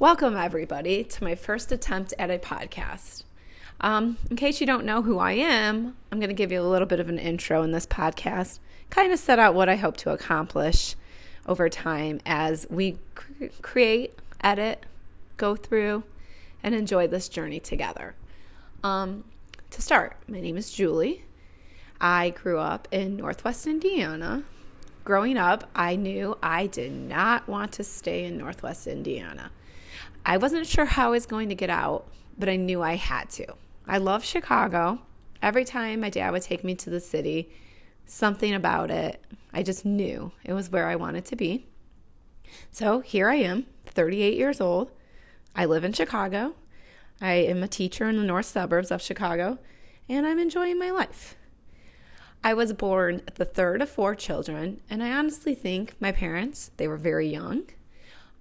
Welcome, everybody, to my first attempt at a podcast. Um, in case you don't know who I am, I'm going to give you a little bit of an intro in this podcast, kind of set out what I hope to accomplish over time as we cr- create, edit, go through, and enjoy this journey together. Um, to start, my name is Julie. I grew up in Northwest Indiana. Growing up, I knew I did not want to stay in Northwest Indiana. I wasn't sure how I was going to get out, but I knew I had to. I love Chicago. Every time my dad would take me to the city, something about it, I just knew it was where I wanted to be. So here I am, 38 years old. I live in Chicago. I am a teacher in the north suburbs of Chicago, and I'm enjoying my life. I was born the third of four children, and I honestly think my parents, they were very young.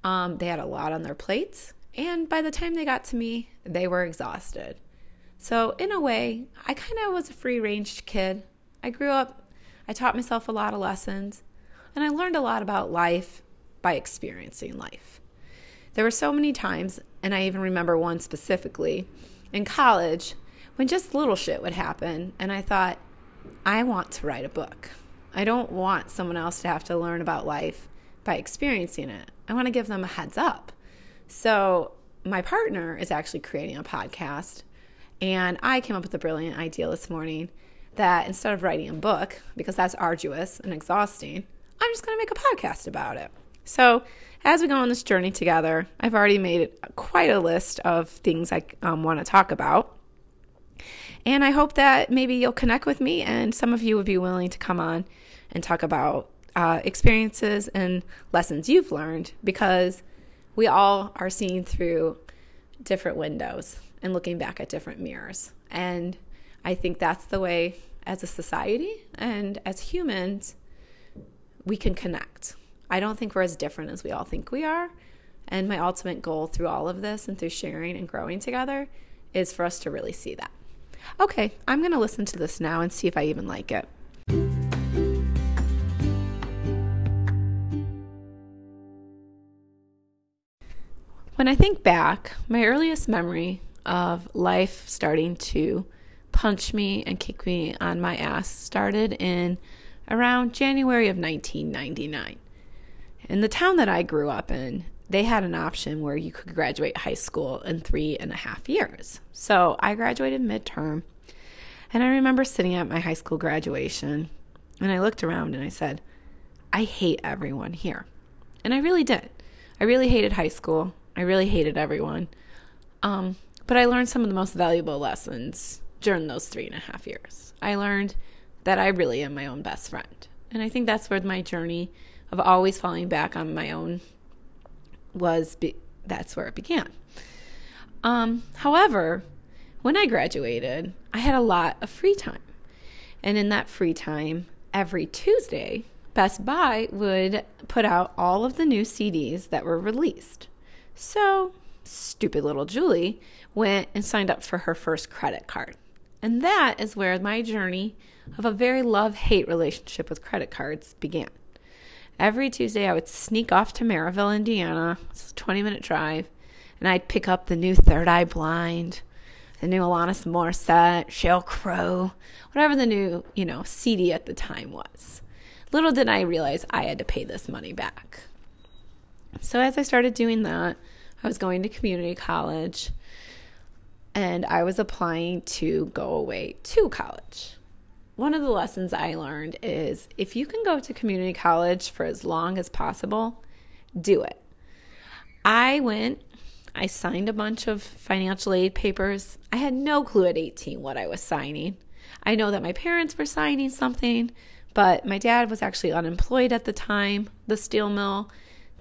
Um, they had a lot on their plates, and by the time they got to me, they were exhausted. So, in a way, I kind of was a free ranged kid. I grew up, I taught myself a lot of lessons, and I learned a lot about life by experiencing life. There were so many times, and I even remember one specifically in college when just little shit would happen, and I thought, I want to write a book. I don't want someone else to have to learn about life by experiencing it. I want to give them a heads up. So, my partner is actually creating a podcast, and I came up with a brilliant idea this morning that instead of writing a book, because that's arduous and exhausting, I'm just going to make a podcast about it. So, as we go on this journey together, I've already made quite a list of things I um, want to talk about. And I hope that maybe you'll connect with me and some of you would be willing to come on and talk about uh, experiences and lessons you've learned because we all are seeing through different windows and looking back at different mirrors. And I think that's the way, as a society and as humans, we can connect. I don't think we're as different as we all think we are. And my ultimate goal through all of this and through sharing and growing together is for us to really see that. Okay, I'm going to listen to this now and see if I even like it. When I think back, my earliest memory of life starting to punch me and kick me on my ass started in around January of 1999. In the town that I grew up in, they had an option where you could graduate high school in three and a half years. So I graduated midterm, and I remember sitting at my high school graduation, and I looked around and I said, I hate everyone here. And I really did. I really hated high school. I really hated everyone. Um, but I learned some of the most valuable lessons during those three and a half years. I learned that I really am my own best friend. And I think that's where my journey of always falling back on my own was, be- that's where it began. Um, however, when I graduated, I had a lot of free time. And in that free time, every Tuesday, Best Buy would put out all of the new CDs that were released. So, stupid little Julie went and signed up for her first credit card. And that is where my journey of a very love hate relationship with credit cards began. Every Tuesday, I would sneak off to Merrillville, Indiana. It's a 20 minute drive. And I'd pick up the new Third Eye Blind, the new Alanis Morissette, Sheryl Crow, whatever the new, you know, CD at the time was. Little did I realize I had to pay this money back. So as I started doing that, I was going to community college and I was applying to go away to college. One of the lessons I learned is if you can go to community college for as long as possible, do it. I went, I signed a bunch of financial aid papers. I had no clue at 18 what I was signing. I know that my parents were signing something, but my dad was actually unemployed at the time, the steel mill.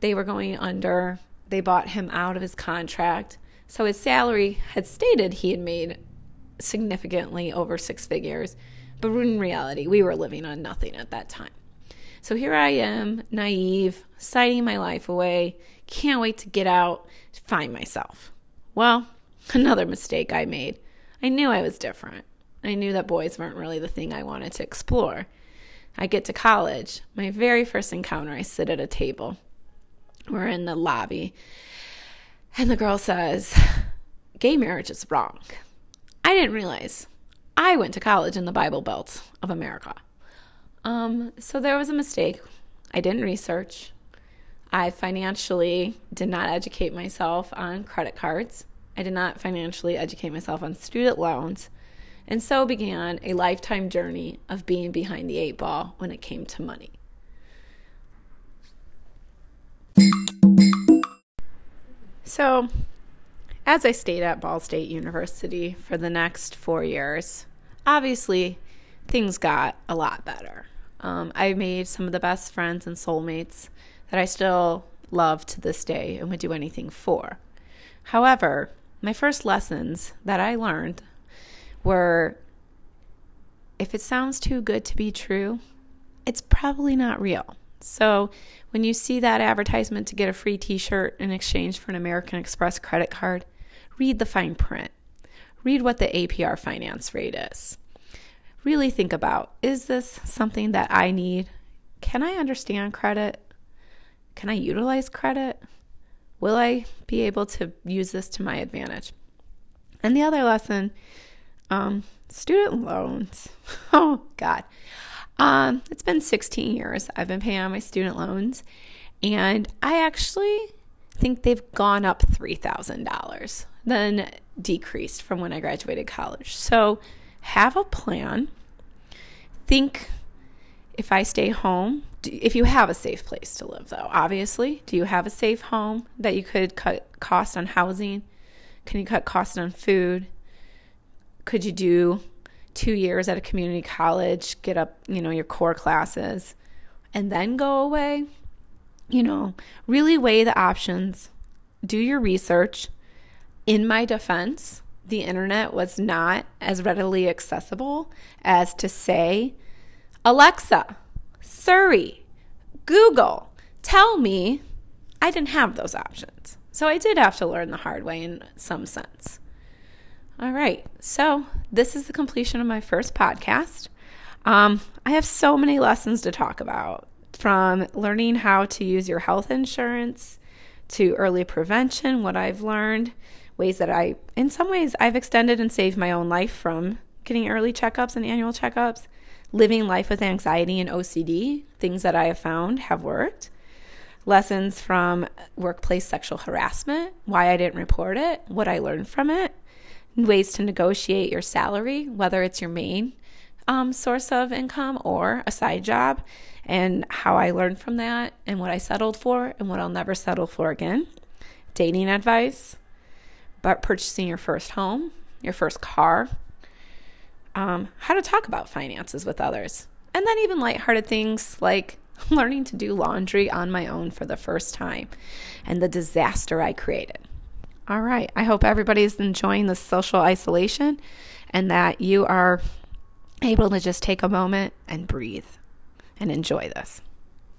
They were going under. They bought him out of his contract. So his salary had stated he had made significantly over six figures, but in reality, we were living on nothing at that time. So here I am, naive, signing my life away, can't wait to get out, find myself. Well, another mistake I made. I knew I was different. I knew that boys weren't really the thing I wanted to explore. I get to college. My very first encounter, I sit at a table. We're in the lobby. And the girl says, Gay marriage is wrong. I didn't realize I went to college in the Bible Belt of America. Um, so there was a mistake. I didn't research. I financially did not educate myself on credit cards. I did not financially educate myself on student loans. And so began a lifetime journey of being behind the eight ball when it came to money. So, as I stayed at Ball State University for the next four years, obviously things got a lot better. Um, I made some of the best friends and soulmates that I still love to this day and would do anything for. However, my first lessons that I learned were if it sounds too good to be true, it's probably not real. So, when you see that advertisement to get a free t shirt in exchange for an American Express credit card, read the fine print. Read what the APR finance rate is really think about is this something that I need? Can I understand credit? Can I utilize credit? Will I be able to use this to my advantage? And the other lesson um, student loans. oh, God. Um, it's been 16 years I've been paying on my student loans, and I actually think they've gone up $3,000, then decreased from when I graduated college. So, have a plan. Think if I stay home, if you have a safe place to live, though, obviously, do you have a safe home that you could cut cost on housing? Can you cut costs on food? Could you do two years at a community college, get up, you know, your core classes, and then go away? You know, really weigh the options, do your research. In my defense, the internet was not as readily accessible as to say, Alexa, Siri, Google, tell me. I didn't have those options. So I did have to learn the hard way in some sense. All right, so this is the completion of my first podcast. Um, I have so many lessons to talk about from learning how to use your health insurance to early prevention, what I've learned, ways that I, in some ways, I've extended and saved my own life from getting early checkups and annual checkups, living life with anxiety and OCD, things that I have found have worked. Lessons from workplace sexual harassment, why I didn't report it, what I learned from it, ways to negotiate your salary, whether it's your main um, source of income or a side job, and how I learned from that, and what I settled for, and what I'll never settle for again. Dating advice, but purchasing your first home, your first car, um, how to talk about finances with others, and then even lighthearted things like learning to do laundry on my own for the first time and the disaster I created. All right, I hope everybody's enjoying the social isolation and that you are able to just take a moment and breathe and enjoy this.